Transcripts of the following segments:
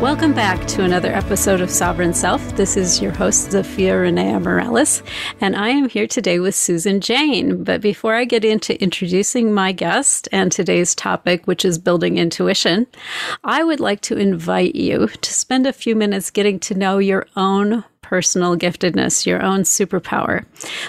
Welcome back to another episode of Sovereign Self. This is your host, Zofia Renea Morales, and I am here today with Susan Jane. But before I get into introducing my guest and today's topic, which is building intuition, I would like to invite you to spend a few minutes getting to know your own personal giftedness, your own superpower,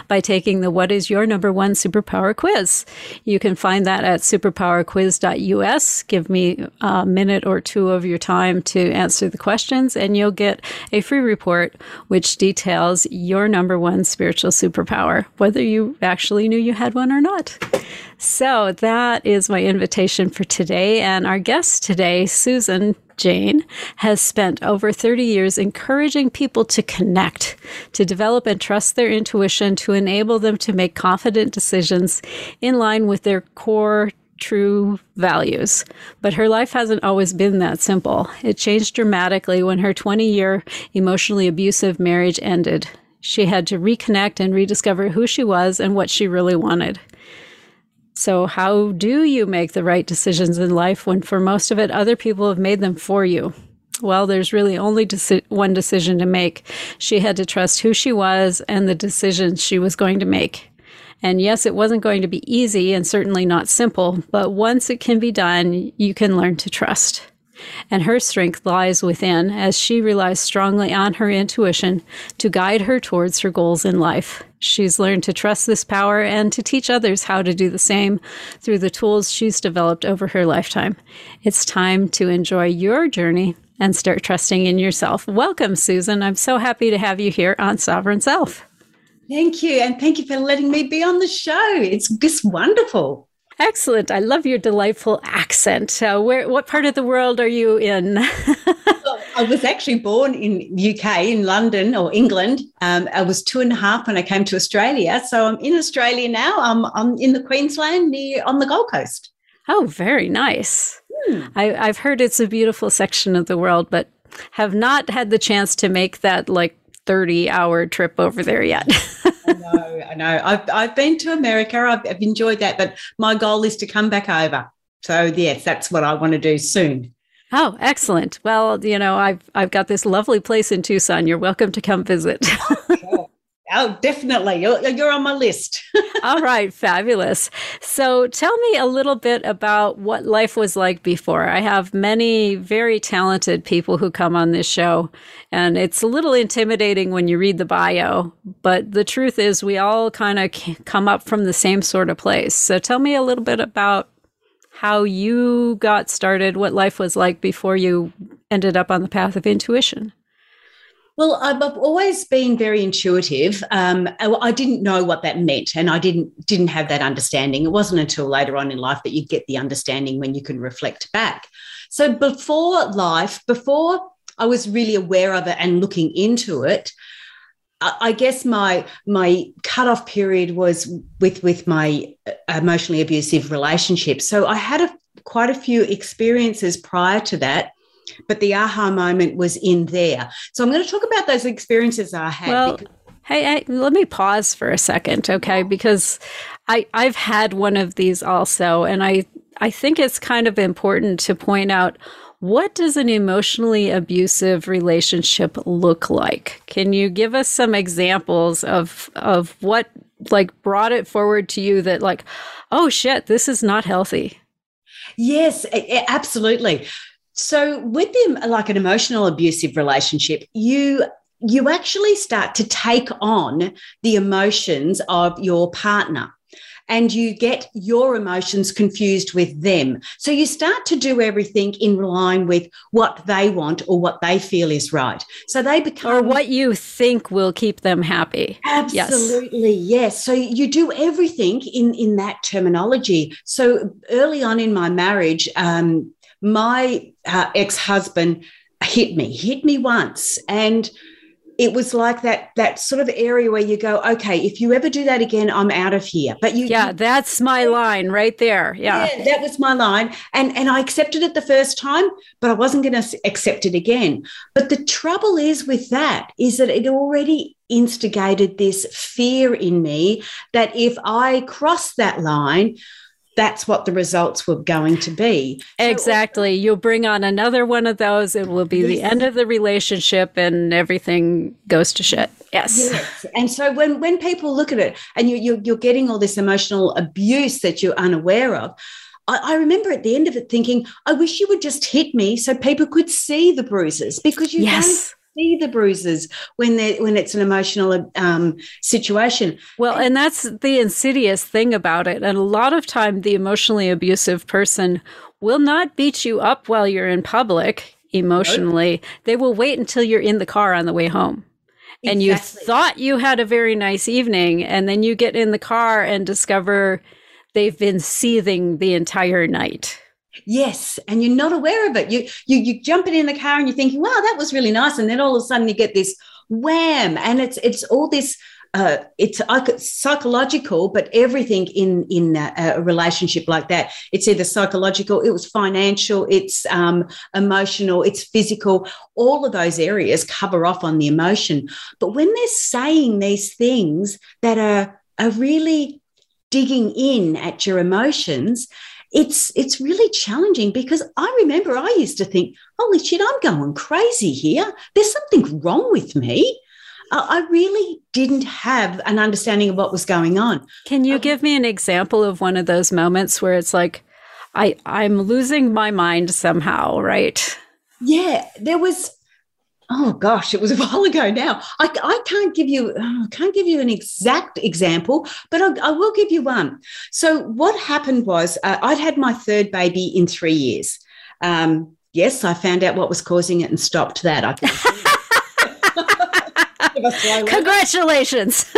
by taking the What is Your Number One Superpower quiz. You can find that at superpowerquiz.us. Give me a minute or two of your time to answer the questions, and you'll get a free report which details your number one spiritual superpower, whether you actually knew you had one or not. So that is my invitation for today. And our guest today, Susan Jane, has spent over 30 years encouraging people to connect, to develop and trust their intuition, to enable them to make confident decisions in line with their core true values. But her life hasn't always been that simple. It changed dramatically when her 20 year emotionally abusive marriage ended. She had to reconnect and rediscover who she was and what she really wanted. So, how do you make the right decisions in life when, for most of it, other people have made them for you? Well, there's really only deci- one decision to make. She had to trust who she was and the decisions she was going to make. And yes, it wasn't going to be easy and certainly not simple, but once it can be done, you can learn to trust and her strength lies within as she relies strongly on her intuition to guide her towards her goals in life. She's learned to trust this power and to teach others how to do the same through the tools she's developed over her lifetime. It's time to enjoy your journey and start trusting in yourself. Welcome, Susan. I'm so happy to have you here on Sovereign Self. Thank you. And thank you for letting me be on the show. It's just wonderful. Excellent. I love your delightful accent. Uh, where, what part of the world are you in? I was actually born in UK, in London or England. Um, I was two and a half when I came to Australia. So I'm in Australia now. I'm, I'm in the Queensland near on the Gold Coast. Oh, very nice. Hmm. I, I've heard it's a beautiful section of the world, but have not had the chance to make that like 30 hour trip over there yet. I know, I know. I've, I've been to America. I've, I've enjoyed that, but my goal is to come back over. So yes, that's what I want to do soon. Oh, excellent. Well, you know, I've I've got this lovely place in Tucson. You're welcome to come visit. Oh, definitely. You're, you're on my list. All right, fabulous. So tell me a little bit about what life was like before. I have many very talented people who come on this show, and it's a little intimidating when you read the bio, but the truth is, we all kind of come up from the same sort of place. So tell me a little bit about how you got started, what life was like before you ended up on the path of intuition. Well, I've always been very intuitive. Um, I didn't know what that meant, and I didn't didn't have that understanding. It wasn't until later on in life that you get the understanding when you can reflect back. So before life, before I was really aware of it and looking into it, I guess my my cutoff period was with with my uh, emotionally abusive relationship. So I had a, quite a few experiences prior to that but the aha moment was in there. So I'm going to talk about those experiences I had. Well, because- hey, hey, let me pause for a second, okay? Oh. Because I I've had one of these also, and I I think it's kind of important to point out what does an emotionally abusive relationship look like? Can you give us some examples of of what like brought it forward to you that like, oh shit, this is not healthy? Yes, absolutely. So with them like an emotional abusive relationship, you you actually start to take on the emotions of your partner and you get your emotions confused with them. So you start to do everything in line with what they want or what they feel is right. So they become. Or what you think will keep them happy. Absolutely, yes. yes. So you do everything in, in that terminology. So early on in my marriage, um, my uh, ex husband hit me, hit me once. And it was like that that sort of area where you go okay if you ever do that again i'm out of here. But you yeah you, that's my line right there. Yeah. yeah that was my line. And and i accepted it the first time but i wasn't going to accept it again. But the trouble is with that is that it already instigated this fear in me that if i cross that line that's what the results were going to be. Exactly. You'll bring on another one of those. It will be yes. the end of the relationship and everything goes to shit. Yes. yes. And so when, when people look at it and you, you, you're getting all this emotional abuse that you're unaware of, I, remember at the end of it thinking, I wish you would just hit me so people could see the bruises because you yes see the bruises when they when it's an emotional um, situation. Well, and that's the insidious thing about it. And a lot of time, the emotionally abusive person will not beat you up while you're in public emotionally. They will wait until you're in the car on the way home. Exactly. And you thought you had a very nice evening, and then you get in the car and discover they've been seething the entire night. Yes, and you're not aware of it. You you you jumping in the car and you're thinking, "Wow, that was really nice," and then all of a sudden you get this wham, and it's it's all this. Uh, it's psychological, but everything in in a, a, relationship like that, it's either psychological, it was financial, it's um, emotional, it's physical. All of those areas cover off on the emotion. But when they're saying these things that are are really digging in at your emotions, it's it's really challenging because I remember I used to think, holy shit, I'm going crazy here. There's something wrong with me. I really didn't have an understanding of what was going on. Can you um, give me an example of one of those moments where it's like, I I'm losing my mind somehow, right? Yeah, there was oh gosh, it was a while ago now. I, I can't give you I can't give you an exact example, but I, I will give you one. So what happened was uh, I'd had my third baby in three years. Um, yes, I found out what was causing it and stopped that. I Congratulations.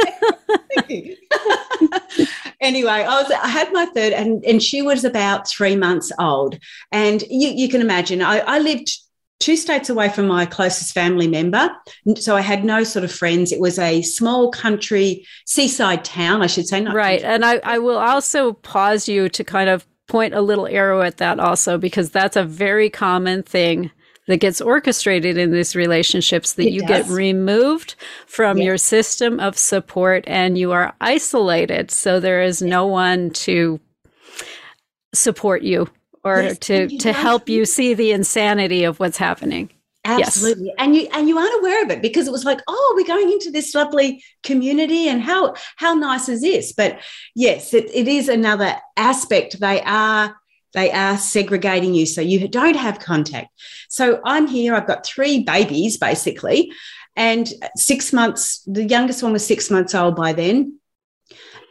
anyway, I was I had my third and, and she was about three months old. And you, you can imagine I, I lived two states away from my closest family member. So I had no sort of friends. It was a small country seaside town, I should say. right. Country. And I, I will also pause you to kind of point a little arrow at that also, because that's a very common thing that gets orchestrated in these relationships that it you does. get removed from yes. your system of support and you are isolated. So there is no one to support you or yes, to to help you see the insanity of what's happening. Absolutely. Yes. And you and you aren't aware of it because it was like, oh, we're going into this lovely community and how how nice is this? But yes, it, it is another aspect. They are they are segregating you so you don't have contact. So I'm here, I've got three babies basically, and six months, the youngest one was six months old by then.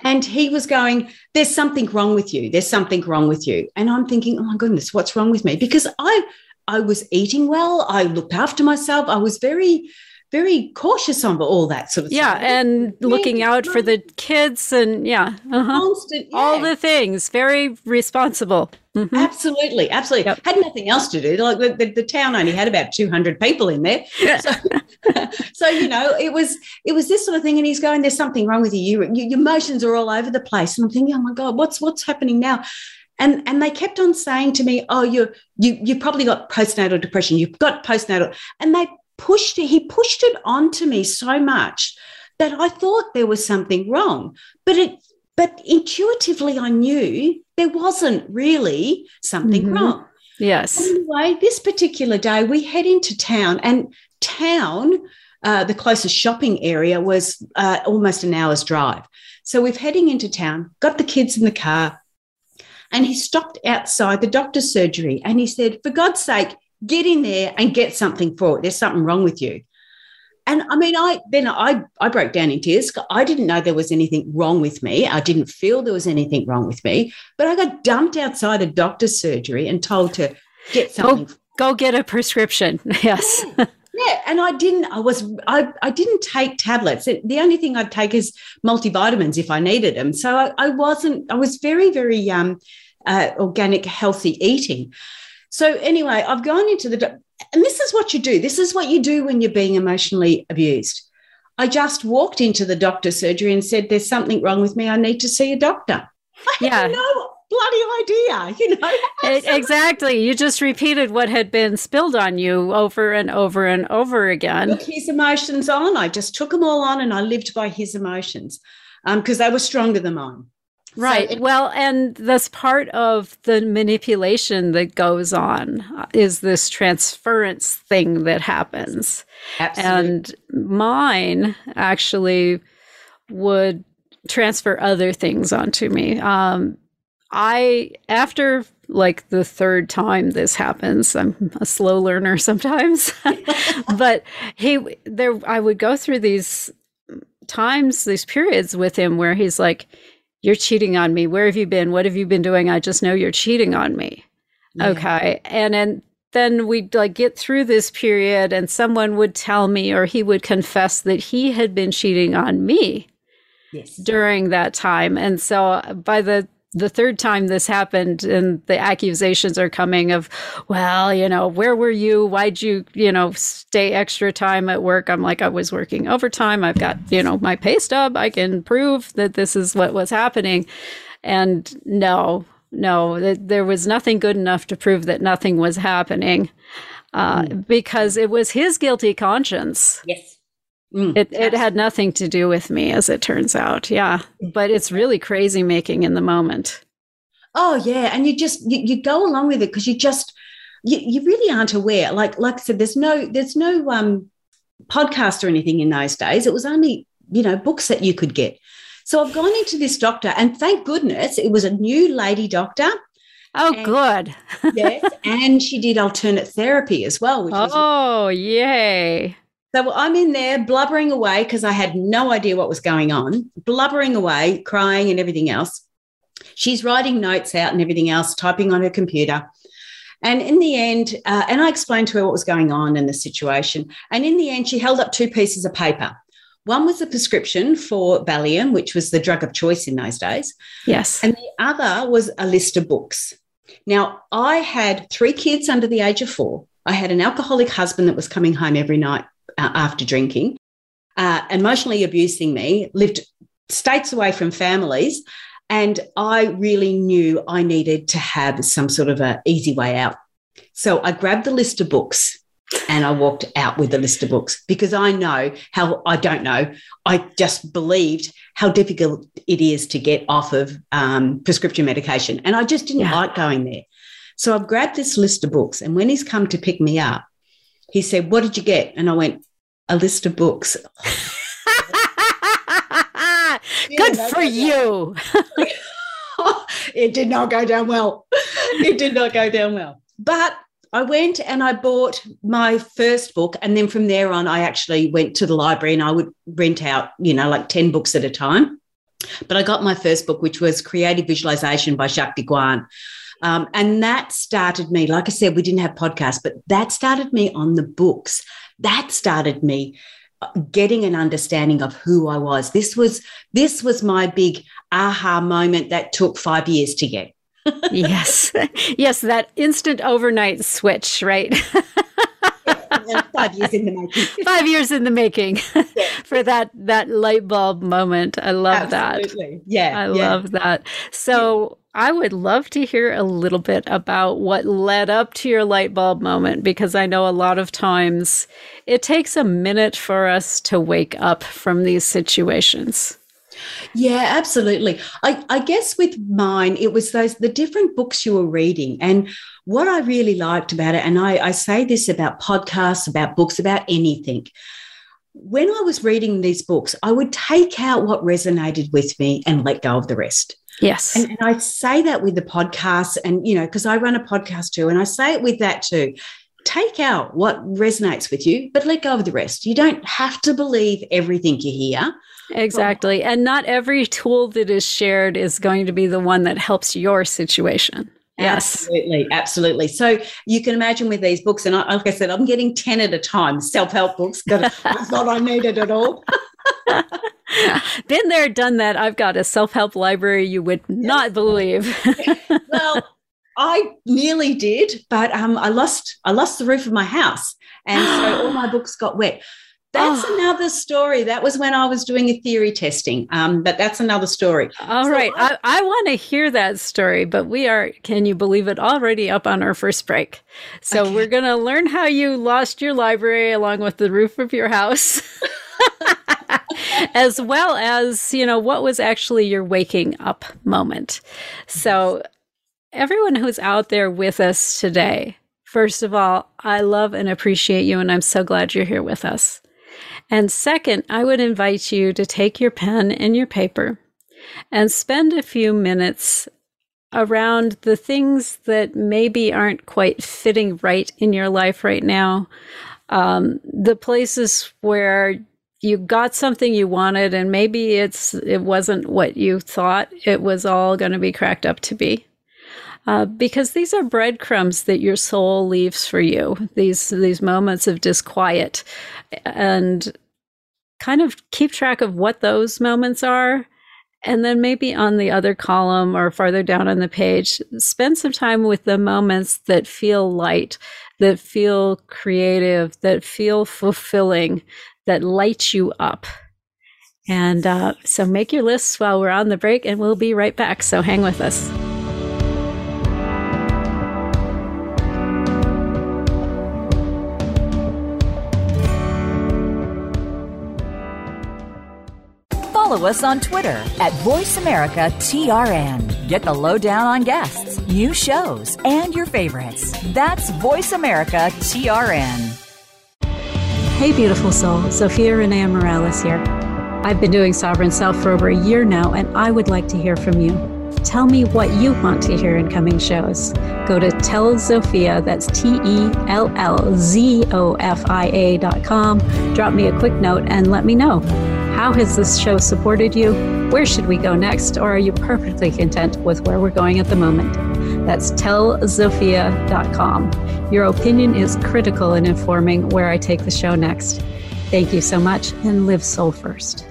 And he was going, There's something wrong with you. There's something wrong with you. And I'm thinking, Oh my goodness, what's wrong with me? Because I I was eating well. I looked after myself. I was very very cautious on all that sort of yeah, stuff. and looking out for the kids and yeah, uh-huh. Constant, yeah. all the things. Very responsible. Mm-hmm. Absolutely, absolutely. Yep. Had nothing else to do. Like the, the, the, town only had about two hundred people in there. Yeah. So, so, you know, it was it was this sort of thing. And he's going, "There's something wrong with you. you. Your emotions are all over the place." And I'm thinking, "Oh my god, what's what's happening now?" and and they kept on saying to me oh you you you probably got postnatal depression you've got postnatal and they pushed it, he pushed it onto me so much that I thought there was something wrong. But it but intuitively I knew there wasn't really something mm-hmm. wrong. Yes. Anyway, this particular day we head into town and town, uh, the closest shopping area was uh, almost an hour's drive. So we're heading into town, got the kids in the car, and he stopped outside the doctor's surgery and he said, For God's sake, get in there and get something for it. There's something wrong with you. And I mean, I then I I broke down in tears. I didn't know there was anything wrong with me. I didn't feel there was anything wrong with me. But I got dumped outside a doctor's surgery and told to get something. Go, go get a prescription. Yes. Yeah. yeah. and I didn't. I was. I. I didn't take tablets. The only thing I'd take is multivitamins if I needed them. So I, I wasn't. I was very, very um, uh, organic, healthy eating. So anyway, I've gone into the and this is what you do. This is what you do when you're being emotionally abused. I just walked into the doctor's surgery and said, There's something wrong with me. I need to see a doctor. I yeah. no bloody idea, you know? exactly. You just repeated what had been spilled on you over and over and over again. Took his emotions on. I just took them all on and I lived by his emotions because um, they were stronger than mine. Right. So it, well, and that's part of the manipulation that goes on uh, is this transference thing that happens. Absolutely. And mine actually would transfer other things onto me. Um, I, after like the third time this happens, I'm a slow learner sometimes, but he, there, I would go through these times, these periods with him where he's like, you're cheating on me. Where have you been? What have you been doing? I just know you're cheating on me. Yeah. Okay. And then then we'd like get through this period and someone would tell me or he would confess that he had been cheating on me yes. during that time. And so uh, by the the third time this happened and the accusations are coming of well you know where were you? Why'd you you know stay extra time at work? I'm like i was working overtime. I've got you know my pay stub. I can prove that this is what was happening. And no no there was nothing good enough to prove that nothing was happening uh, mm. because it was his guilty conscience. Yes Mm, it, it had nothing to do with me, as it turns out. Yeah. But it's really crazy making in the moment. Oh, yeah. And you just, you, you go along with it because you just, you, you really aren't aware. Like, like I said, there's no, there's no um, podcast or anything in those days. It was only, you know, books that you could get. So I've gone into this doctor, and thank goodness it was a new lady doctor. Oh, and, good. yes. And she did alternate therapy as well. Which oh, was, yay. So I'm in there blubbering away because I had no idea what was going on, blubbering away, crying and everything else. She's writing notes out and everything else, typing on her computer. And in the end, uh, and I explained to her what was going on in the situation. And in the end, she held up two pieces of paper. One was a prescription for Valium, which was the drug of choice in those days. Yes. And the other was a list of books. Now, I had three kids under the age of four. I had an alcoholic husband that was coming home every night uh, after drinking, uh, emotionally abusing me, lived states away from families. And I really knew I needed to have some sort of an easy way out. So I grabbed the list of books and I walked out with the list of books because I know how I don't know. I just believed how difficult it is to get off of um, prescription medication. And I just didn't yeah. like going there. So I've grabbed this list of books. And when he's come to pick me up, he said, What did you get? And I went, A list of books. Good for you. it did not go down well. It did not go down well. But I went and I bought my first book. And then from there on, I actually went to the library and I would rent out, you know, like 10 books at a time. But I got my first book, which was Creative Visualization by Shakti Gawain. Um, and that started me, like I said, we didn't have podcasts, but that started me on the books. That started me uh, getting an understanding of who I was. This was this was my big aha moment that took five years to get. yes. Yes, that instant overnight switch, right? five years in the making. five years in the making for that that light bulb moment. I love that. Absolutely. that. Yeah. I yeah. love that. So I would love to hear a little bit about what led up to your light bulb moment because I know a lot of times it takes a minute for us to wake up from these situations. Yeah, absolutely. I, I, guess with mine, it was those the different books you were reading. And what I really liked about it, and I, I say this about podcasts, about books, about anything. When I was reading these books, I would take out what resonated with me and let go of the rest. Yes. And, and I say that with the podcast, and, you know, because I run a podcast too, and I say it with that too. Take out what resonates with you, but let go of the rest. You don't have to believe everything you hear. Exactly. And not every tool that is shared is going to be the one that helps your situation. Yes. Absolutely. Absolutely. So you can imagine with these books, and I, like I said, I'm getting 10 at a time, self help books. I thought I needed it at all. Been there, done that. I've got a self help library you would not believe. well, I nearly did, but um, I lost I lost the roof of my house, and so all my books got wet. That's oh. another story. That was when I was doing a theory testing. Um, but that's another story. All so right, I, I, I want to hear that story, but we are, can you believe it, already up on our first break. So okay. we're going to learn how you lost your library along with the roof of your house. as well as, you know, what was actually your waking up moment. So, everyone who's out there with us today, first of all, I love and appreciate you, and I'm so glad you're here with us. And second, I would invite you to take your pen and your paper and spend a few minutes around the things that maybe aren't quite fitting right in your life right now. Um, the places where you got something you wanted and maybe it's it wasn't what you thought it was all going to be cracked up to be. Uh, because these are breadcrumbs that your soul leaves for you these these moments of disquiet and kind of keep track of what those moments are and then maybe on the other column or farther down on the page spend some time with the moments that feel light that feel creative that feel fulfilling that light you up. And uh, so make your lists while we're on the break, and we'll be right back. So hang with us. Follow us on Twitter at VoiceAmericaTRN. Get the lowdown on guests, new shows, and your favorites. That's VoiceAmericaTRN. Hey, beautiful soul. Zofia Renea Morales here. I've been doing Sovereign Self for over a year now, and I would like to hear from you. Tell me what you want to hear in coming shows. Go to Tell Zofia, that's T E L L Z O F I A dot com. Drop me a quick note and let me know. How has this show supported you? Where should we go next? Or are you perfectly content with where we're going at the moment? That's tellzofia.com. Your opinion is critical in informing where I take the show next. Thank you so much and live soul first.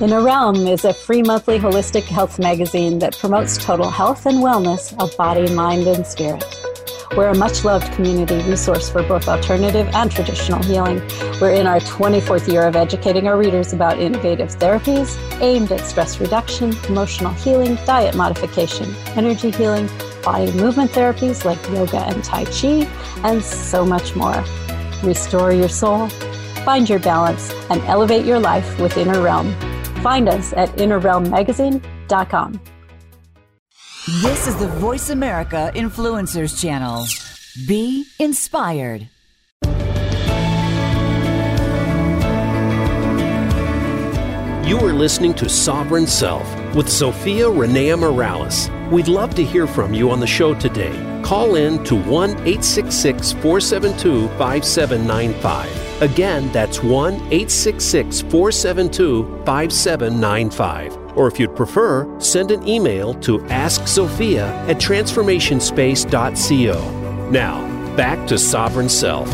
Inner Realm is a free monthly holistic health magazine that promotes total health and wellness of body, mind, and spirit. We're a much loved community resource for both alternative and traditional healing. We're in our 24th year of educating our readers about innovative therapies aimed at stress reduction, emotional healing, diet modification, energy healing, body movement therapies like yoga and Tai Chi, and so much more. Restore your soul, find your balance, and elevate your life with Inner Realm. Find us at innerrealmmagazine.com. This is the Voice America Influencers Channel. Be inspired. You are listening to Sovereign Self with Zofia Renea Morales. We'd love to hear from you on the show today. Call in to 1 866 472 5795. Again, that's 1 866 472 5795 or if you'd prefer, send an email to askzofia at transformationspace.co. Now, back to Sovereign Self.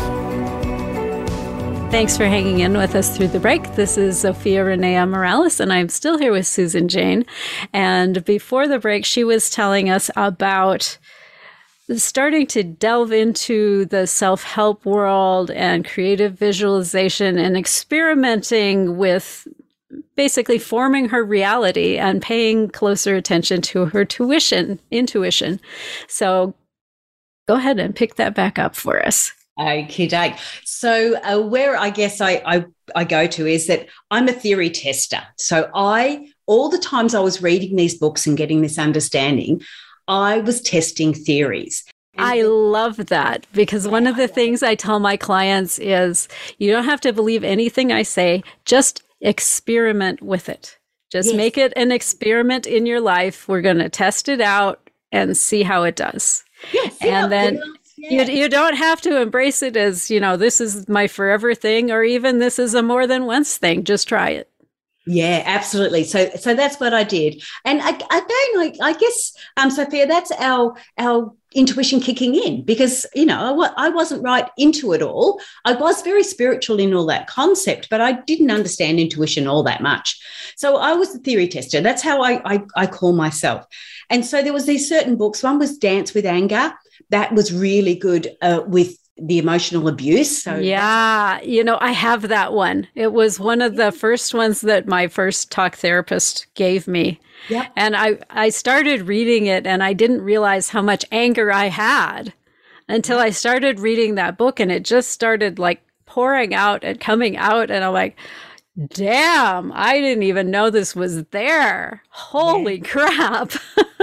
Thanks for hanging in with us through the break. This is Zofia Renea Morales, and I'm still here with Susan Jane. And before the break, she was telling us about starting to delve into the self help world and creative visualization and experimenting with basically forming her reality and paying closer attention to her tuition, intuition. So go ahead and pick that back up for us. Okay, Jake. So uh, where I guess I, I I go to is that I'm a theory tester. So I all the times I was reading these books and getting this understanding, I was testing theories. I love that because one of the things I tell my clients is you don't have to believe anything I say, just experiment with it. Just yes. make it an experiment in your life. We're going to test it out and see how it does. Yes, and then yes. you, you don't have to embrace it as, you know, this is my forever thing or even this is a more than once thing. Just try it. Yeah, absolutely. So, so that's what I did. And again, I, I guess, um, Zofia, that's our our intuition kicking in because you know I, wasn't right into it all. I was very spiritual in all that concept, but I didn't understand intuition all that much. So I was the theory tester. That's how I I, I call myself. And so there was these certain books. One was Dance with Anger. That was really good uh, with the emotional abuse. So yeah, you know, I have that one. It was one of the first ones that my first talk therapist gave me. Yep. And I I started reading it and I didn't realize how much anger I had until I started reading that book and it just started like pouring out and coming out and I'm like damn, I didn't even know this was there. Holy yeah. crap.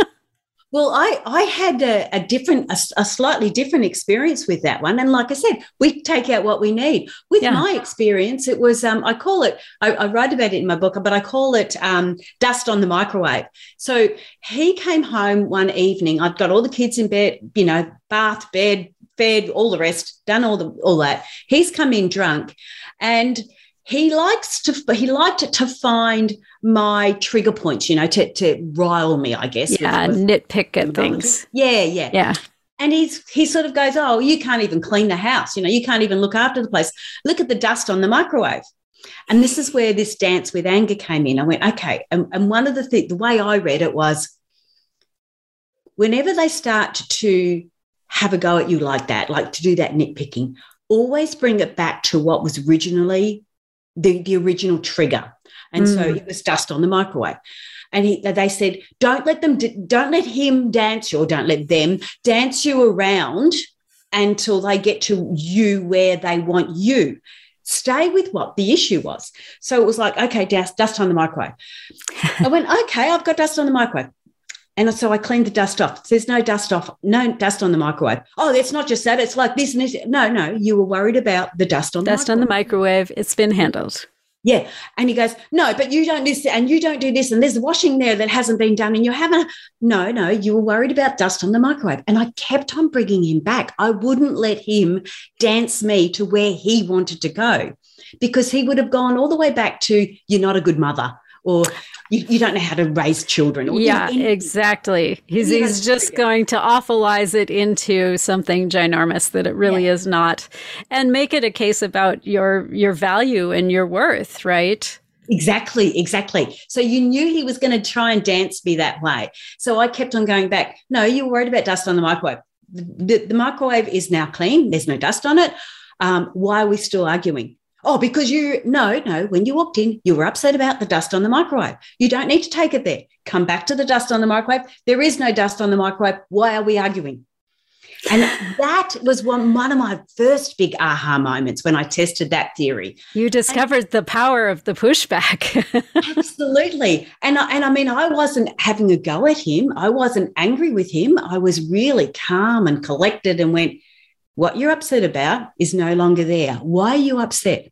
Well, I, I had a, a different, a, a, slightly different experience with that one. And like I said, we take out what we need. With yeah. my experience, it was, um, I call it, I, I, write about it in my book, but I call it um, dust on the microwave. So he came home one evening. I'd got all the kids in bed, you know, bath, bed, fed, all the rest, done all the all that. He's come in drunk, and he likes to he liked to find my trigger points you know to, to rile me i guess yeah nitpick at things. Yeah yeah. Yeah. And he's he sort of goes oh you can't even clean the house you know you can't even look after the place. Look at the dust on the microwave. And this is where this dance with anger came in. I went okay. And, and one of the things the way i read it was whenever they start to have a go at you like that like to do that nitpicking always bring it back to what was originally the, the original trigger. And mm. so it was dust on the microwave. And he, they said, don't let them, don't let him dance you, or don't let them dance you around until they get to you where they want you. Stay with what the issue was. So it was like, okay, dust, dust on the microwave. I went, okay, I've got dust on the microwave. And so I cleaned the dust off. There's no dust off, no dust on the microwave. Oh, it's not just that. It's like this and this. No, no, you were worried about the dust on dust the on the microwave. It's been handled. Yeah. And he goes, No, but you don't this and you don't do this. And there's washing there that hasn't been done. And you haven't. No, no, you were worried about dust on the microwave. And I kept on bringing him back. I wouldn't let him dance me to where he wanted to go because he would have gone all the way back to, You're not a good mother or you, you don't know how to raise children. Or, yeah, know, exactly. He's, he's just going to awfulize it into something ginormous that it really yeah. is not, and make it a case about your your value and your worth, right? Exactly, exactly. So you knew he was going to try and dance me that way. So I kept on going back. No, you're worried about dust on the microwave. The, the, the microwave is now clean. There's no dust on it. Um, why are we still arguing? Oh, because you, no, no, when you walked in, you were upset about the dust on the microwave. You don't need to take it there. Come back to the dust on the microwave. There is no dust on the microwave. Why are we arguing? And that was one, one of my first big aha moments when I tested that theory. You discovered and, the power of the pushback. absolutely. And I, and I mean, I wasn't having a go at him. I wasn't angry with him. I was really calm and collected and went, what you're upset about is no longer there. Why are you upset?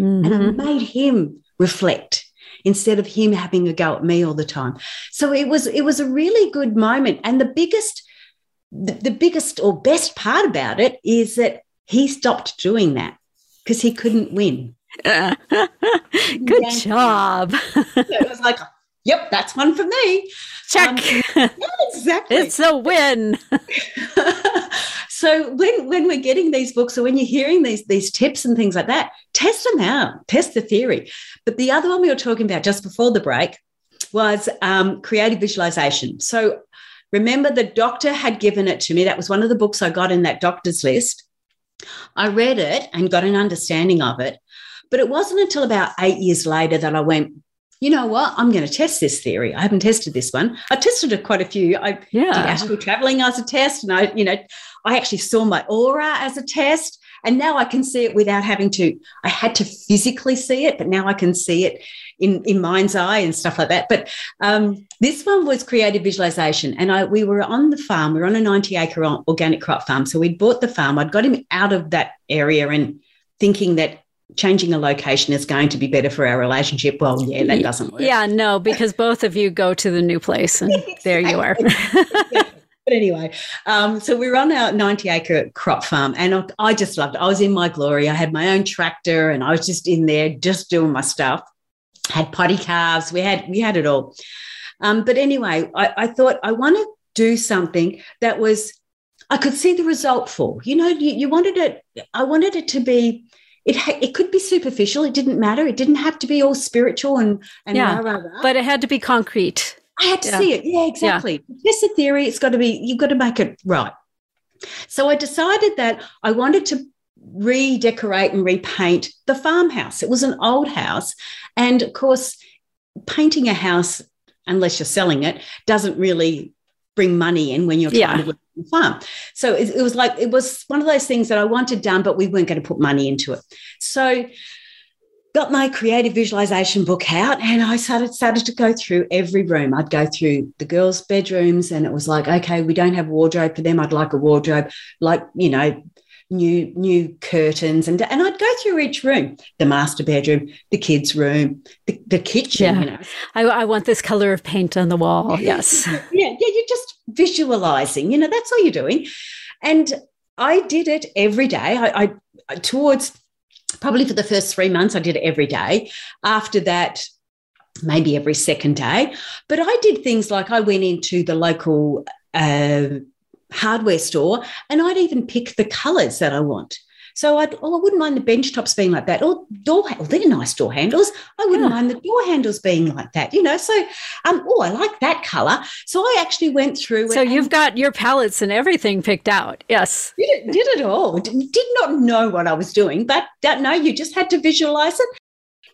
Mm-hmm. And it made him reflect instead of him having a go at me all the time. So it was it was a really good moment. And the biggest the, the biggest or best part about it is that he stopped doing that because he couldn't win. good yeah. job. it was like, yep, that's one for me. Check. Um, yeah, exactly. It's a win. so when when we're getting these books or when you're hearing these these tips and things like that, test them out, test the theory. But the other one we were talking about just before the break was um, creative visualization. So remember, the doctor had given it to me. That was one of the books I got in that doctor's list. I read it and got an understanding of it. But it wasn't until about eight years later that I went, you know what? I'm going to test this theory. I haven't tested this one. I tested it quite a few. I yeah. did astral traveling as a test, and I, you know, I actually saw my aura as a test. And now I can see it without having to, I had to physically see it, but now I can see it in, in mind's eye and stuff like that. But um, this one was creative visualization. And I, we were on the farm, we were on a 90 acre organic crop farm. So we'd bought the farm. I'd got him out of that area and thinking that changing a location is going to be better for our relationship. Well, yeah, that doesn't work. Yeah, no, because both of you go to the new place and there you are. But anyway, um, so we were on our 90 acre crop farm and I just loved it. I was in my glory. I had my own tractor and I was just in there just doing my stuff. had potty calves. We had we had it all. Um, but anyway, I, I thought I want to do something that was I could see the result for. You know, you, you wanted it. I wanted it to be. It ha- it could be superficial. It didn't matter. It didn't have to be all spiritual and and yeah, rah, rah, rah. but it had to be concrete. I had to Yeah. see it. Yeah, exactly. It's a theory. It's got to be. You've got to make it right. So I decided that I wanted to redecorate and repaint the farmhouse. It was an old house, and of course, painting a house, unless you're selling it, doesn't really bring money in when you're trying Yeah. to work on the farm. So it, it was like it was one of those things that I wanted done, but we weren't going to put money into it. So got my creative visualization book out and I started started to go through every room. I'd go through the girls' bedrooms and it was like, okay, we don't have a wardrobe for them. I'd like a wardrobe, like, you know, new new curtains and and I'd go through each room, the master bedroom, the kids' room, the, the kitchen, Yeah. you know. I, I want this color of paint on the wall. Yes. yeah, yeah, you're just visualizing, you know, that's all you're doing. And I did it every day. I, I towards probably for the first three months, I did it every day. After that, maybe every second day. But I did things like I went into the local uh, hardware store and I'd even pick the colors that I want. So I'd, oh, I wouldn't mind the bench tops being like that, or door. Oh, they're nice door handles. I wouldn't Yeah. mind the door handles being like that, you know. So, um, oh, I like that color. So I actually went through. So and- you've got your palettes and everything picked out. Yes. did it, did it all. D- Did not know what I was doing, but that, no, you just had to visualize it.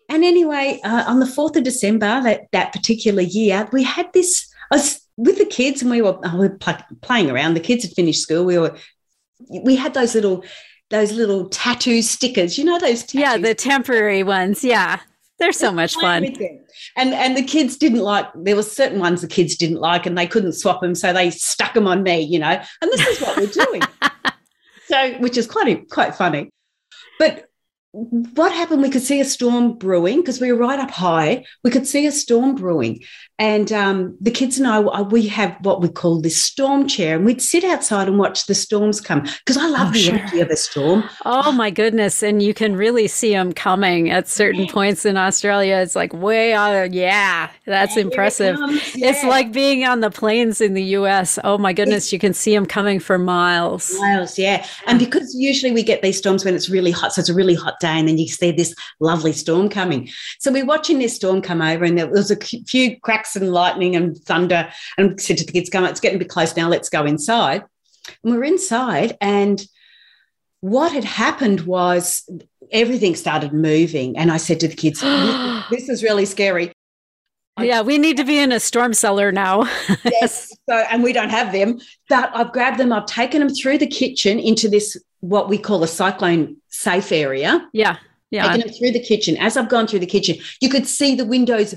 And anyway, uh, on the 4th of December, that, that particular year, we had this, I was with the kids and we were, oh, we were pl- playing around. The kids had finished school. We were, we had those little, those little tattoo stickers, you know, those tattoos. Yeah, the temporary ones. Yeah. They're so much fun. And and the kids didn't like. There were certain ones the kids didn't like, and they couldn't swap them, so they stuck them on me. You know, and this is what we're doing. so, which is quite quite funny. But what happened? We could see a storm brewing because we were right up high. We could see a storm brewing, and um, the kids and I uh, we have what we call this storm chair, and we'd sit outside and watch the storms come because I love Oh, the sure. energy of a storm. Oh my goodness. And you can really see them coming at certain Yeah. points in Australia. It's like way out. Yeah, that's Here it impressive. comes, It's like being on the plains in the US. Oh my goodness. You can see them coming for miles. Miles, yeah. And because usually we get these storms when it's really hot, so it's a really hot day, and then you see this lovely storm coming. So we're watching this storm come over, and there was a few cracks and lightning and thunder. And said to the kids, "Come on, it's getting a bit close now. Let's go inside." And we're inside, and what had happened was everything started moving. And I said to the kids, "This, this is really scary." Oh, yeah, we need to be in a storm cellar now. yes. So, and we don't have them, but I've grabbed them, I've taken them through the kitchen into this, what we call a cyclone safe area, Yeah. Yeah. taken them through the kitchen. As I've gone through the kitchen, you could see the windows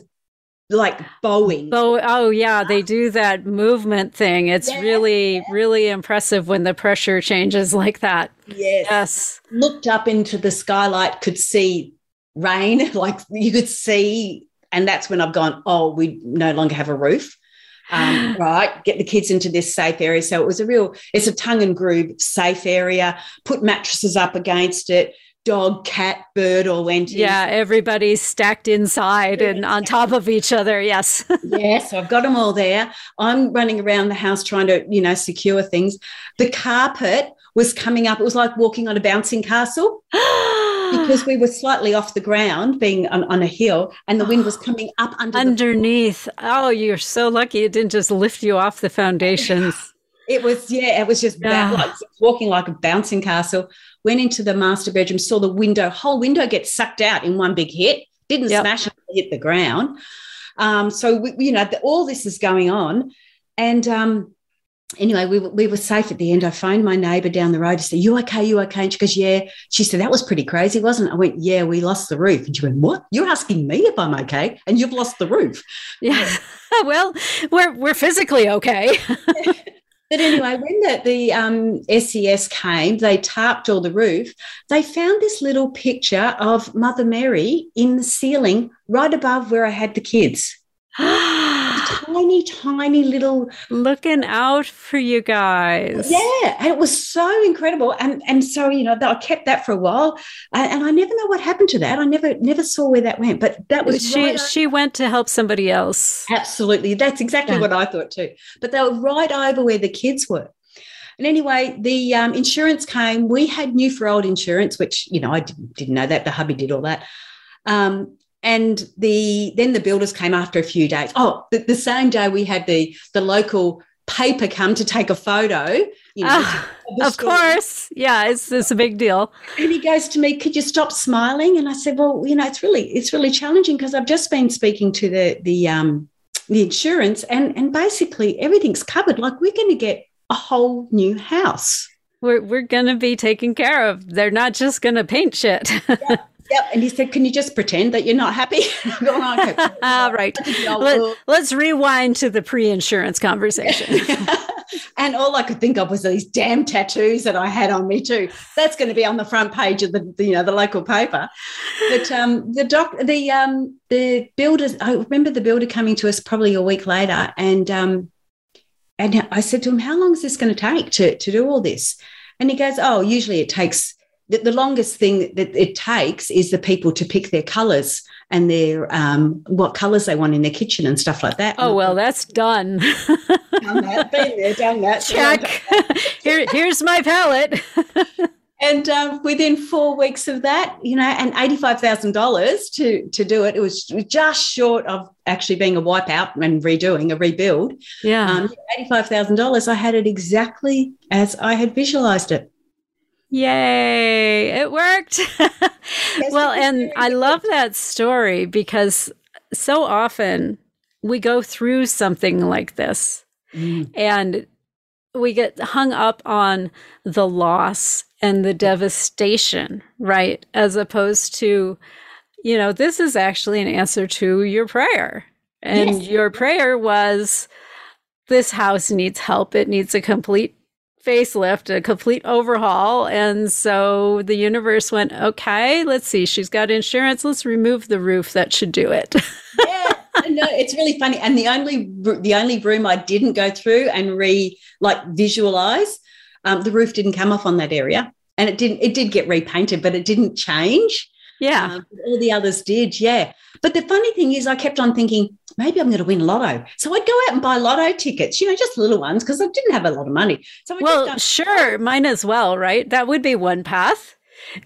like bowing. Oh, oh yeah, they do that movement thing. It's Yeah. really, really impressive when the pressure changes like that. yes. Yes. Looked up into the skylight, could see rain, like you could see. And that's when I've gone, oh, we no longer have a roof. Um, right, get the kids into this safe area. So it was a real, it's a tongue and groove safe area. Put mattresses up against it. Dog, cat, bird all went. Yeah, everybody's stacked inside and on top of each other. Yes. yeah, so I've got them all there. I'm running around the house trying to, you know, secure things. The carpet was coming up. It was like walking on a bouncing castle because we were slightly off the ground, being on, on a hill, and the wind was coming up under. Underneath. Oh, you're so lucky it didn't just lift you off the foundations. it was yeah, it was just Yeah. like walking like a bouncing castle. Went into the master bedroom, saw the window, whole window get sucked out in one big hit. Didn't Yep. smash it, hit the ground. Um, so we, you know, the, all this is going on, and um, anyway, we, were- we were safe at the end. I phoned my neighbour down the road to say, "You okay? You okay?" And she goes, "Yeah." She said, "That was pretty crazy, wasn't it?" I went, "Yeah, we lost the roof." And she went, "What? You're asking me if I'm okay, and you've lost the roof?" Yeah. well, we're we're physically okay. But anyway, when the, the um, SES came, they tarped all the roof. They found this little picture of Mother Mary in the ceiling right above where I had the kids. tiny, tiny little looking out for you guys. Yeah, and it was so incredible. And and so you know, I kept that for a while, and, and I never know what happened to that. I never never saw where that went. But that was she. Right she went to help somebody else. Absolutely, that's exactly yeah. what I thought too. But they were right over where the kids were. And anyway, the um, insurance came. We had new for old insurance, which you know I didn't, didn't know that. The hubby did all that. Um, and the then the builders came after a few days. Oh, the, the, same day we had the the local paper come to take a photo. You know, uh, of course, yeah, it's it's a big deal. And he goes to me, "Could you stop smiling?" And I said, "Well, you know, it's really it's really challenging because I've just been speaking to the the um the insurance, and and basically everything's covered. Like we're going to get a whole new house." We're, we're going to be taken care of. They're not just going to paint shit. yeah. Yep. And he said, Can you just pretend that you're not happy? All right. Let, let's rewind to the pre insurance conversation. and all I could think of was these damn tattoos that I had on me too. That's going to be on the front page of the, the you know the local paper. But um, the doc, the um, the builder, I remember the builder coming to us probably a week later, and um, and I said to him, "How long is this going to take to to do all this?" And he goes, "Oh, usually it takes." The, the longest thing that it takes is the people to pick their colours and their um, what colours they want in their kitchen and stuff like that. Oh well, that's done. done that, been there, done that. Check. Here, here's my palette. and um, within four weeks of that, you know, and eighty-five thousand dollars to to do it, it was just short of actually being a wipeout and redoing a rebuild. Yeah, um, eighty-five thousand dollars. I had it exactly as I had visualized it. Yay, it worked. well, and I love that story because so often we go through something like this mm. and we get hung up on the loss and the devastation, right? As opposed to, you know, this is actually an answer to your prayer. And yes. your prayer was, this house needs help. It needs a complete facelift, a complete overhaul. And so the universe went, okay, let's see, she's got insurance. Let's remove the roof. That should do it. yeah. No, it's really funny. And the only the only room I didn't go through and re like visualize, um, the roof didn't come off on that area, and it didn't. It did get repainted, but it didn't change. Yeah, um, all the others did. Yeah, but the funny thing is, I kept on thinking, maybe I'm going to win lotto. So I'd go out and buy lotto tickets, you know, just little ones because I didn't have a lot of money. So I'd well, sure, mine as well, right? That would be one path.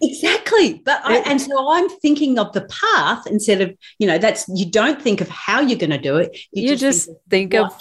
Exactly. But I, and so I'm thinking of the path instead of, you know, that's you don't think of how you're going to do it. You, you just, just, think think of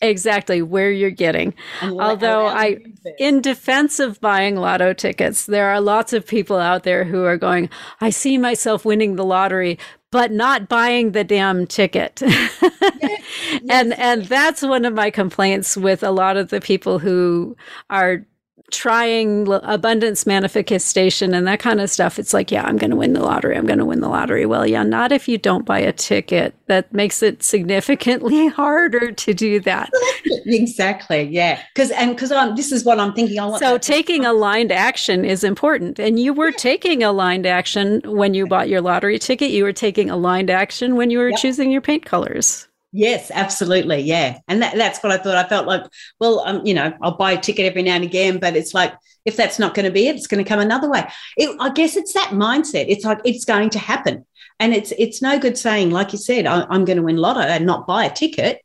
exactly where you're getting. Although I in defense of buying lotto tickets, there are lots of people out there who are going, I see myself winning the lottery, but not buying the damn ticket. yes, and and that's one of my complaints with a lot of the people who are trying abundance manifestation and that kind of stuff, it's like, yeah, I'm going to win the lottery. I'm going to win the lottery. Well, yeah, not if you don't buy a ticket. That makes it significantly harder to do that. exactly. Yeah. Because and because I'm this is what I'm thinking. I want so taking aligned action is important, and you were yeah. taking aligned action when you bought your lottery ticket. You were taking aligned action when you were yep. choosing your paint colors. Yes, absolutely. Yeah. And that, that's what I thought. I felt like, well, um, you know, I'll buy a ticket every now and again, but it's like, if that's not going to be it, it's going to come another way. It, I guess it's that mindset. It's like, it's going to happen. And it's, it's no good saying, like you said, I, I'm going to win lotto and not buy a ticket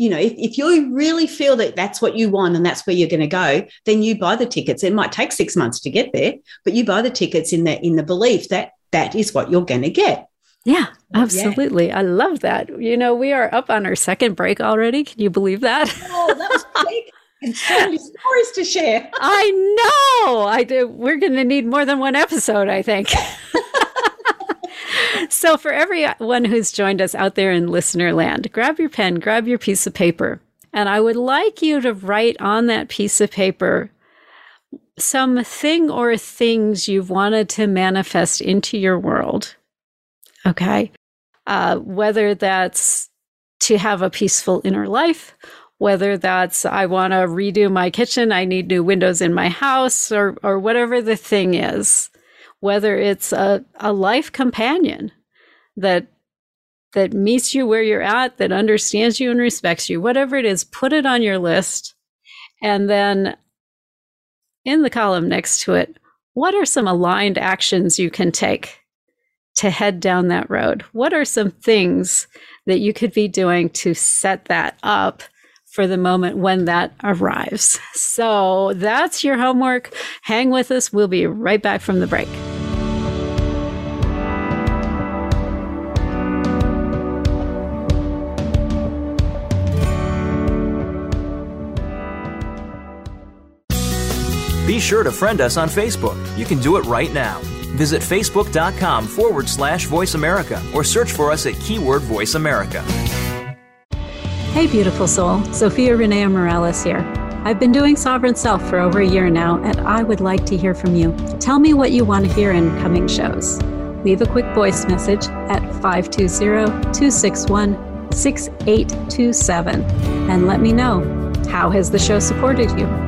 you know, if, if you really feel that that's what you want and that's where you're going to go, then you buy the tickets. It might take six months to get there, but you buy the tickets in the in the belief that that is what you're going to get. Yeah, absolutely. Yeah. I love that. You know, we are up on our second break already. Can you believe that? Oh, that was quick. and so many stories to share. I know. I do. We're going to need more than one episode, I think. so, for everyone who's joined us out there in listener land, grab your pen, grab your piece of paper, and I would like you to write on that piece of paper some thing or things you've wanted to manifest into your world Okay. Uh, whether that's to have a peaceful inner life, whether that's I want to redo my kitchen, I need new windows in my house, or, or whatever the thing is, whether it's a, a life companion that that meets you where you're at, that understands you and respects you, whatever it is, put it on your list. And then in the column next to it, what are some aligned actions you can take to head down that road? What are some things that you could be doing to set that up for the moment when that arrives? So that's your homework. Hang with us. We'll be right back from the break. Be sure to friend us on Facebook. You can do it right now. Visit facebook.com forward slash voice America or search for us at keyword voice America. Hey, beautiful soul. Zofia Renea Morales here. I've been doing Sovereign Self for over a year now, and I would like to hear from you. Tell me what you want to hear in coming shows. Leave a quick voice message at 520 261 6827 and let me know how has the show supported you?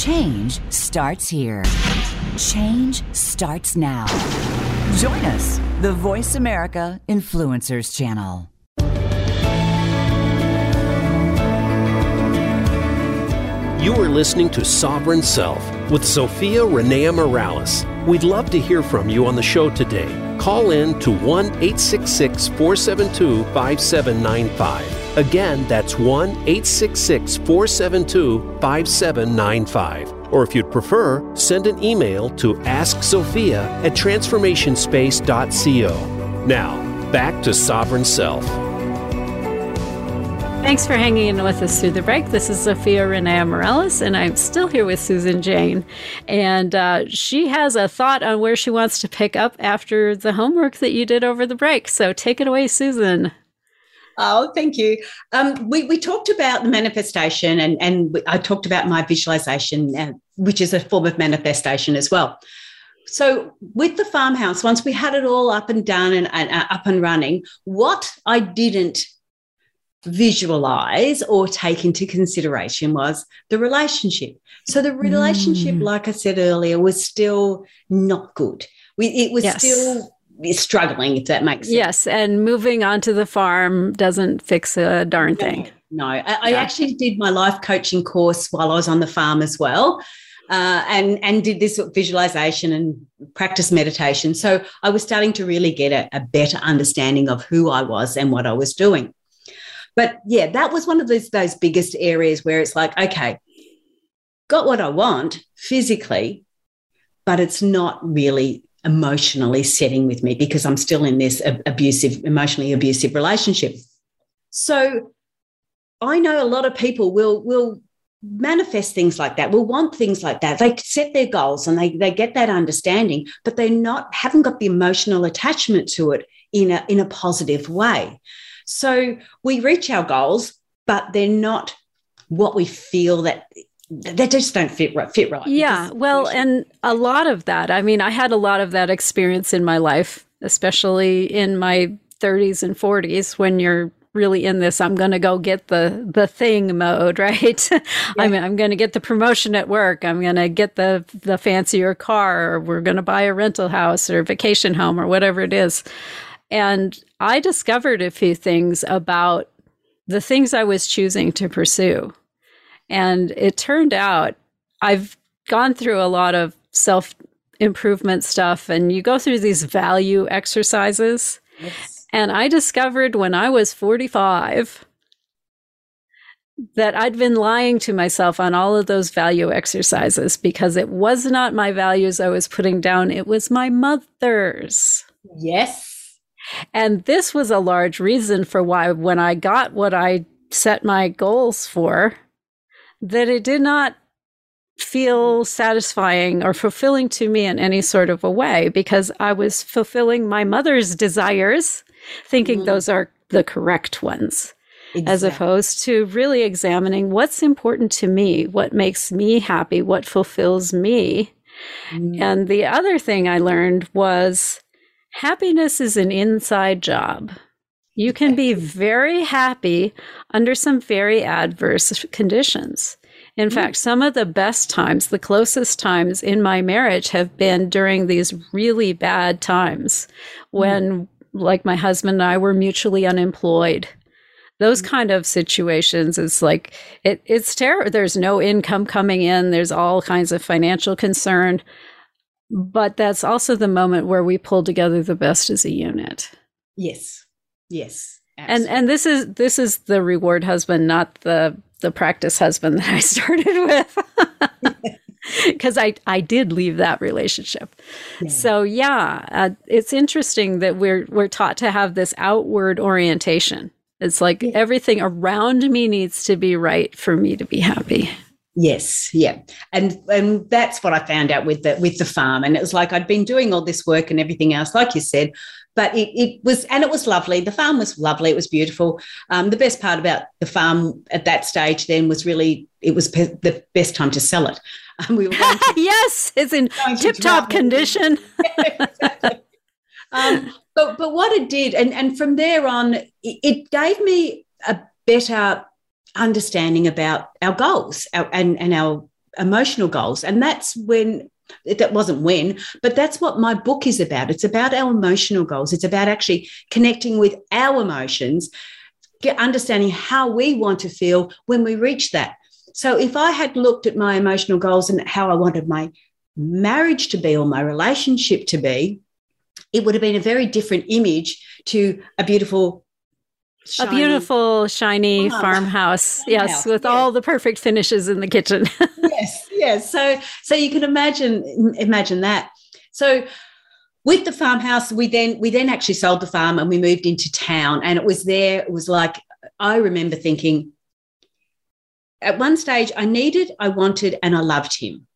Change starts here. Change starts now. Join us, the Voice America Influencers Channel. You are listening to Sovereign Self with Zofia Renea Morales. We'd love to hear from you on the show today. Call in to 1 866 472 5795. Again, that's 1 866 472 5795. Or if you'd prefer, send an email to askzofia at transformationspace.co. Now, back to Sovereign Self. Thanks for hanging in with us through the break. This is Zofia Renea Morales, and I'm still here with Susan Jane. And uh, she has a thought on where she wants to pick up after the homework that you did over the break. So take it away, Susan. Oh, thank you. Um, we, we talked about the manifestation, and, and I talked about my visualization, uh, which is a form of manifestation as well. So, with the farmhouse, once we had it all up and done and, and uh, up and running, what I didn't visualize or take into consideration was the relationship. So the relationship, mm. like I said earlier, was still not good. We, it was yes. still struggling, if that makes sense. Yes, and moving onto the farm doesn't fix a darn thing. No, I, I actually did my life coaching course while I was on the farm as well. Uh, and and did this visualization and practice meditation. So I was starting to really get a, a better understanding of who I was and what I was doing. But yeah, that was one of those those biggest areas where it's like, okay, got what I want physically, but it's not really emotionally setting with me because I'm still in this abusive, emotionally abusive relationship. So I know a lot of people will will manifest things like that will want things like that they set their goals and they, they get that understanding but they're not haven't got the emotional attachment to it in a in a positive way so we reach our goals but they're not what we feel that they just don't fit right, fit right. Yeah, well, and a lot of that. I mean, I had a lot of that experience in my life, especially in my 30s and 40s when you're really in this i'm going to go get the the thing mode right yeah. i'm, I'm going to get the promotion at work i'm going to get the the fancier car or we're going to buy a rental house or vacation home or whatever it is and i discovered a few things about the things i was choosing to pursue and it turned out I've gone through a lot of self improvement stuff, and you go through these value exercises. Yes. And I discovered when I was 45 that I'd been lying to myself on all of those value exercises because it was not my values I was putting down, it was my mother's. Yes. And this was a large reason for why, when I got what I set my goals for, that it did not feel satisfying or fulfilling to me in any sort of a way because I was fulfilling my mother's desires, thinking mm. those are the correct ones. Exactly. As opposed to really examining what's important to me, what makes me happy, what fulfills me. Mm. And the other thing I learned was happiness is an inside job. You can be very happy under some very adverse conditions. In mm-hmm. fact, some of the best times, the closest times in my marriage have been during these really bad times when, mm-hmm. like, my husband and I were mutually unemployed. Those mm-hmm. kind of situations, it's like it, it's terrible. There's no income coming in. There's all kinds of financial concern, but that's also the moment where we pull together the best as a unit. Yes, yes, Absolutely. and and this is this is the reward husband, not the the practice husband that I started with. Because I, I did leave that relationship. Yeah. So yeah, uh, it's interesting that we're we're taught to have this outward orientation. It's like yeah. everything around me needs to be right for me to be happy. Yes, yeah, and and that's what I found out with the with the farm, and it was like I'd been doing all this work and everything else, like you said, but it, it was and it was lovely. The farm was lovely. It was beautiful. Um, the best part about the farm at that stage then was really it was pe- the best time to sell it. Um, we were to, yes it's in tip-top condition. Um, but but what it did and and from there on it, it gave me a better understanding about our goals our, and and our emotional goals. And that's when that wasn't when, but that's what my book is about. It's about our emotional goals. It's about actually connecting with our emotions, get, understanding how we want to feel when we reach that. So if I had looked at my emotional goals and how I wanted my marriage to be or my relationship to be, it would have been a very different image to a beautiful Shiny. A beautiful, shiny farmhouse. Yes, with yes. all the perfect finishes in the kitchen. yes, yes. So, so you can imagine imagine that. So, with the farmhouse, we then we then actually sold the farm and we moved into town. And it was there. It was like I remember thinking. At one stage, I needed, I wanted, and I loved him.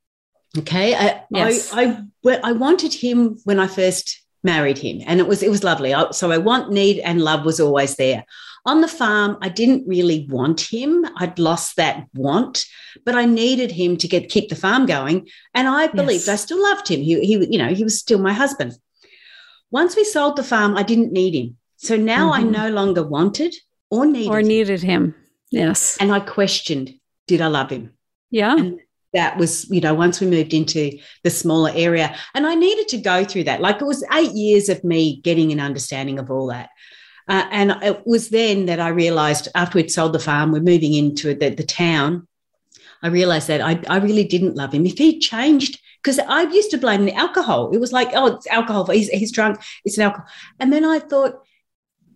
Okay, I, yes. I, I, I wanted him when I first married him and it was it was lovely. So i want need and love was always there. On the farm i didn't really want him. I'd lost that want but i needed him to get keep the farm going and i believed yes. i still loved him. He, he you know he was still my husband. Once we sold the farm i didn't need him. So now mm-hmm. i no longer wanted or needed or needed him. him. Yes. And i questioned did i love him? Yeah. And that was, you know, once we moved into the smaller area. And I needed to go through that. Like it was eight years of me getting an understanding of all that. Uh, and it was then that I realized after we'd sold the farm, we're moving into the, the town. I realized that I, I really didn't love him. If he changed, because I used to blame the alcohol. It was like, oh, it's alcohol. He's, he's drunk. It's an alcohol. And then I thought,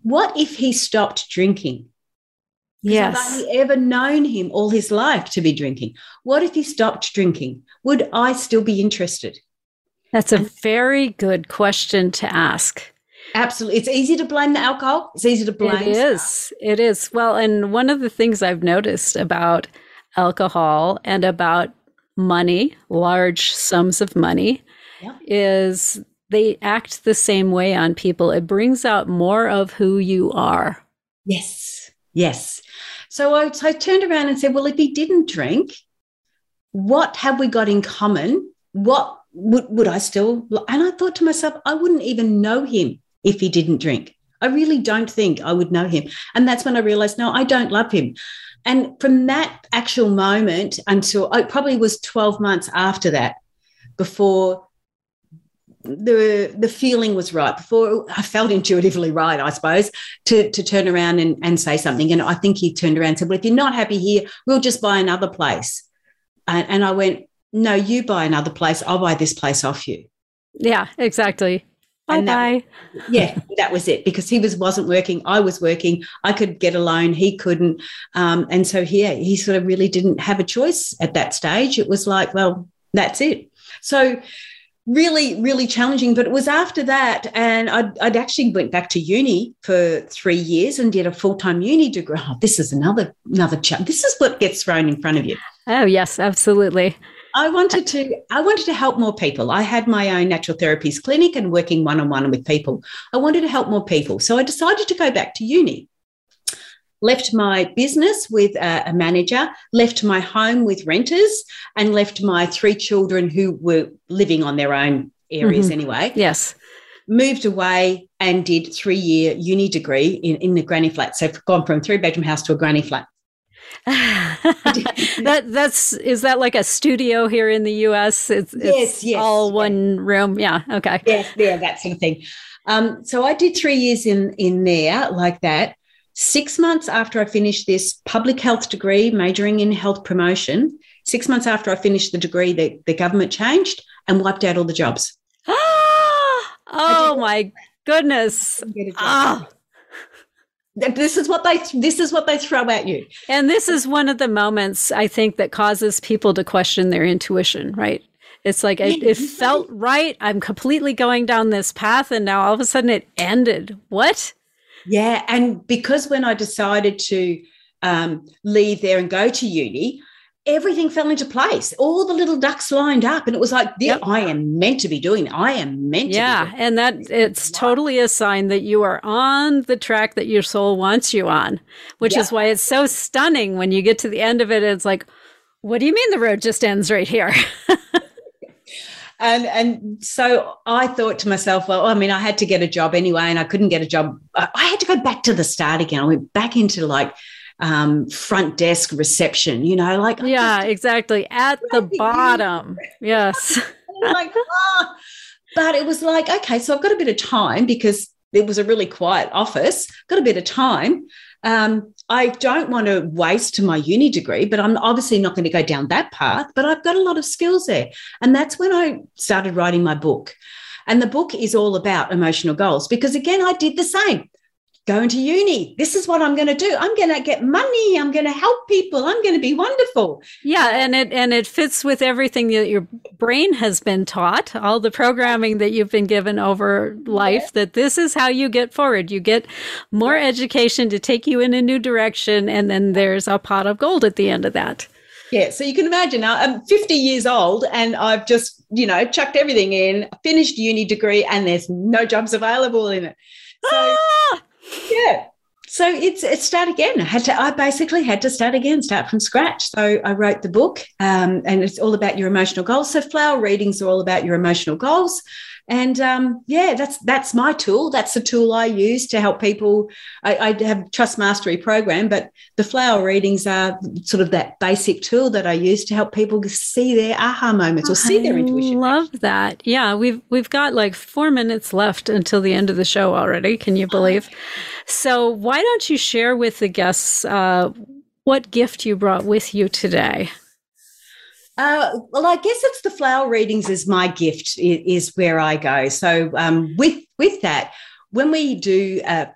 what if he stopped drinking? Yes. I've only ever known him all his life to be drinking. What if he stopped drinking? Would I still be interested? That's a very good question to ask. Absolutely. It's easy to blame the alcohol. It's easy to blame. It is. Stuff. It is. Well, and one of the things I've noticed about alcohol and about money, large sums of money, yeah. is they act the same way on people. It brings out more of who you are. Yes. Yes. So I, so I turned around and said, well, if he didn't drink, what have we got in common? What would, would I still? And I thought to myself, I wouldn't even know him if he didn't drink. I really don't think I would know him. And that's when I realized, no, I don't love him. And from that actual moment until oh, it probably was 12 months after that, before the the feeling was right before I felt intuitively right, I suppose, to to turn around and, and say something. And I think he turned around and said, Well, if you're not happy here, we'll just buy another place. And, and I went, No, you buy another place, I'll buy this place off you. Yeah, exactly. Bye bye. Yeah, that was it because he was wasn't working. I was working. I could get a loan. He couldn't. Um, and so yeah, he sort of really didn't have a choice at that stage. It was like, well, that's it. So really, really challenging. But it was after that, and I'd, I'd actually went back to uni for three years and did a full time uni degree. Oh, this is another another chat. This is what gets thrown in front of you. Oh yes, absolutely. I wanted to I wanted to help more people. I had my own natural therapies clinic and working one on one with people. I wanted to help more people, so I decided to go back to uni left my business with a, a, manager, left my home with renters, and left my three children who were living on their own areas mm-hmm. anyway. Yes. Moved away and did three year uni degree in, in the granny flat. So I've gone from three bedroom house to a granny flat. that that's is that like a studio here in the US? It's, it's yes, yes, all one yeah. room. Yeah. Okay. Yes, yeah, that sort of thing. Um, so I did three years in in there like that, Six months after I finished this public health degree, majoring in health promotion, six months after I finished the degree, the, the government changed and wiped out all the jobs. oh my goodness. Ah. This is what they this is what they throw at you. And this is one of the moments I think that causes people to question their intuition, right? It's like it, it felt right. I'm completely going down this path, and now all of a sudden it ended. What? Yeah. And because when I decided to um, leave there and go to uni, everything fell into place. All the little ducks lined up, and it was like, yeah. I am meant to be doing. I am meant yeah, to. Yeah, and that it's wow. totally a sign that you are on the track that your soul wants you on, which yep. is why it's so stunning when you get to the end of it. It's like, what do you mean the road just ends right here? and and so I thought to myself, well, I mean, I had to get a job anyway, and I couldn't get a job. I had to go back to the start again. I went back into like um, front desk reception, you know, like yeah, just, exactly at the bottom. Yes. like, oh. But it was like, okay, so I've got a bit of time because it was a really quiet office. Got a bit of time. Um, I don't want to waste my uni degree, but I'm obviously not going to go down that path. But I've got a lot of skills there. And that's when I started writing my book. And the book is all about emotional goals because, again, I did the same going to uni. This is what I'm going to do. I'm going to get money. I'm going to help people. I'm going to be wonderful. Yeah, and it and it fits with everything that your brain has been taught, all the programming that you've been given over life yeah. that this is how you get forward. You get more education to take you in a new direction and then there's a pot of gold at the end of that. Yeah, so you can imagine I'm 50 years old and I've just, you know, chucked everything in, finished uni degree and there's no jobs available in it. So ah! Yeah. So it's it start again. I had to. I basically had to start again, start from scratch. So I wrote the book, um, and it's all about your emotional goals. So flower readings are all about your emotional goals, and um, yeah, that's that's my tool. That's the tool I use to help people. I, I, have trust mastery program, but the flower readings are sort of that basic tool that I use to help people see their aha moments or see their intuition. Love that. Yeah, we've we've got like four minutes left until the end of the show already. Can you believe? So why don't you share with the guests uh, what gift you brought with you today? Uh, well, I guess it's the flower readings is my gift is, where I go. So um, with with that, when we do uh,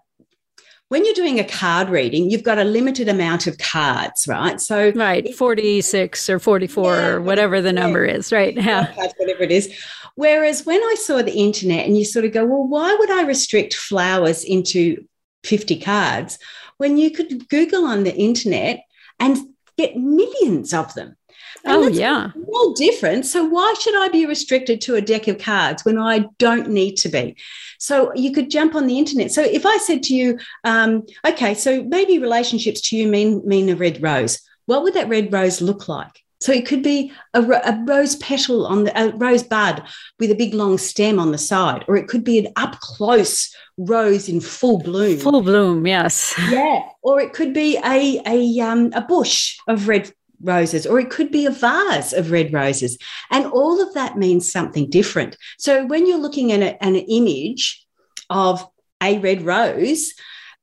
when you're doing a card reading, you've got a limited amount of cards, right? So right, forty six or forty four yeah, or whatever the number yeah. is, right? Yeah, whatever it is. Whereas when I saw the internet, and you sort of go, well, why would I restrict flowers into fifty cards when you could Google on the internet and get millions of them? And oh, yeah. All different. So, why should I be restricted to a deck of cards when I don't need to be? So, you could jump on the internet. So, if I said to you, um, okay, so maybe relationships to you mean, mean a red rose, what would that red rose look like? So it could be a, a, rose petal on the a rose bud with a big long stem on the side, or it could be an up close rose in full bloom. Full bloom, yes. Yeah, or it could be a a um, a bush of red roses, or it could be a vase of red roses. And all of that means something different. So when you're looking at a, an image of a red rose,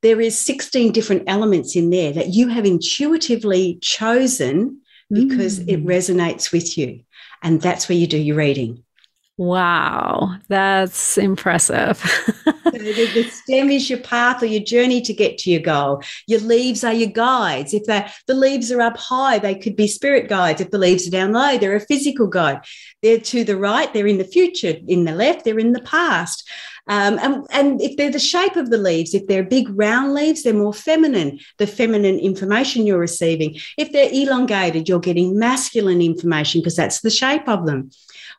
there is 16 different elements in there that you have intuitively chosen because mm. it resonates with you. And that's where you do your reading. Wow, that's impressive. the, the, stem is your path or your journey to get to your goal. Your leaves are your guides. If the leaves are up high, they could be spirit guides. If the leaves are down low, they're a physical guide. They're to the right, they're in the future. In the left, they're in the past. Um, and, and if they're the shape of the leaves, if they're big round leaves, they're more feminine, the feminine information you're receiving. If they're elongated, you're getting masculine information because that's the shape of them.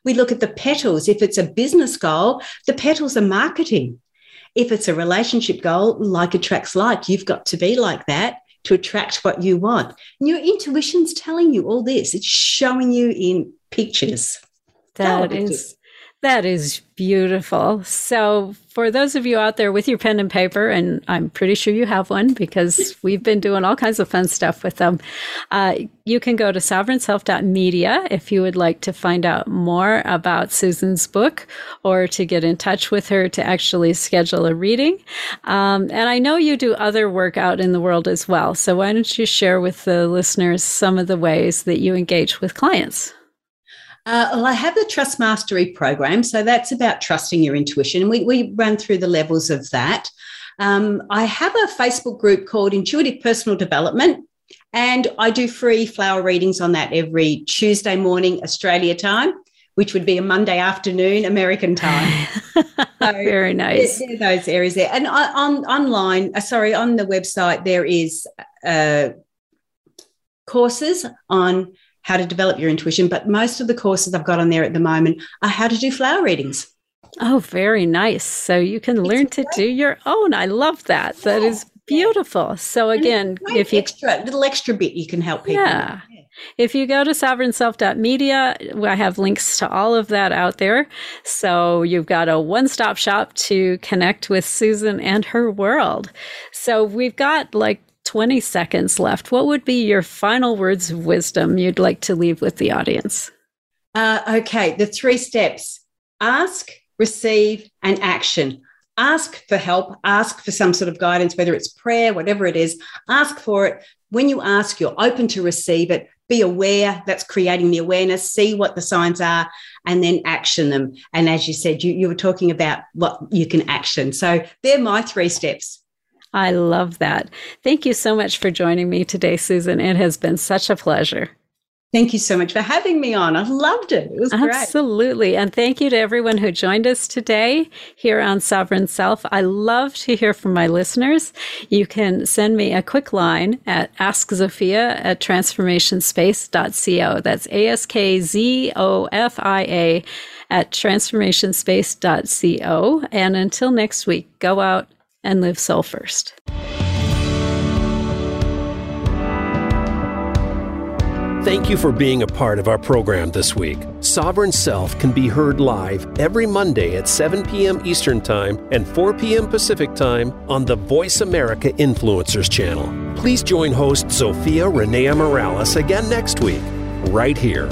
We look at the petals. If it's a business goal, the petals are marketing. If it's a relationship goal, like attracts like, you've got to be like that to attract what you want. And your intuition's telling you all this, it's showing you in pictures. That is that is beautiful. So, for those of you out there with your pen and paper, and I'm pretty sure you have one because we've been doing all kinds of fun stuff with them, uh, you can go to sovereignself.media if you would like to find out more about Susan's book or to get in touch with her to actually schedule a reading. Um, and I know you do other work out in the world as well. So, why don't you share with the listeners some of the ways that you engage with clients? Uh, well, I have the Trust Mastery program. So that's about trusting your intuition. We, we run through the levels of that. Um, I have a Facebook group called Intuitive Personal Development. And I do free flower readings on that every Tuesday morning, Australia time, which would be a Monday afternoon, American time. so Very nice. There, there those areas there. And on online, uh, sorry, on the website, there is uh, courses on how to develop your intuition. But most of the courses I've got on there at the moment are how to do flower readings. Oh, very nice. So you can it's learn to do your own. I love that. Yeah. That is beautiful. So again, if you extra little extra bit you can help people. Yeah. If you go to sovereignself.media, I have links to all of that out there. So you've got a one stop shop to connect with Susan and her world. So we've got like 20 seconds left. What would be your final words of wisdom you'd like to leave with the audience? Uh, okay, the three steps ask, receive, and action. Ask for help, ask for some sort of guidance, whether it's prayer, whatever it is, ask for it. When you ask, you're open to receive it. Be aware that's creating the awareness, see what the signs are, and then action them. And as you said, you, you were talking about what you can action. So they're my three steps. I love that. Thank you so much for joining me today, Susan. It has been such a pleasure. Thank you so much for having me on. I loved it. It was great. Absolutely. And thank you to everyone who joined us today here on Sovereign Self. I love to hear from my listeners. You can send me a quick line at askzofia at transformationspace.co. That's A S K Z O F I A at transformationspace.co. And until next week, go out and live soul first. Thank you for being a part of our program this week. Sovereign Self can be heard live every Monday at 7 p.m. Eastern Time and 4 p.m. Pacific Time on the Voice America Influencers channel. Please join host Zofia Renea Morales again next week, right here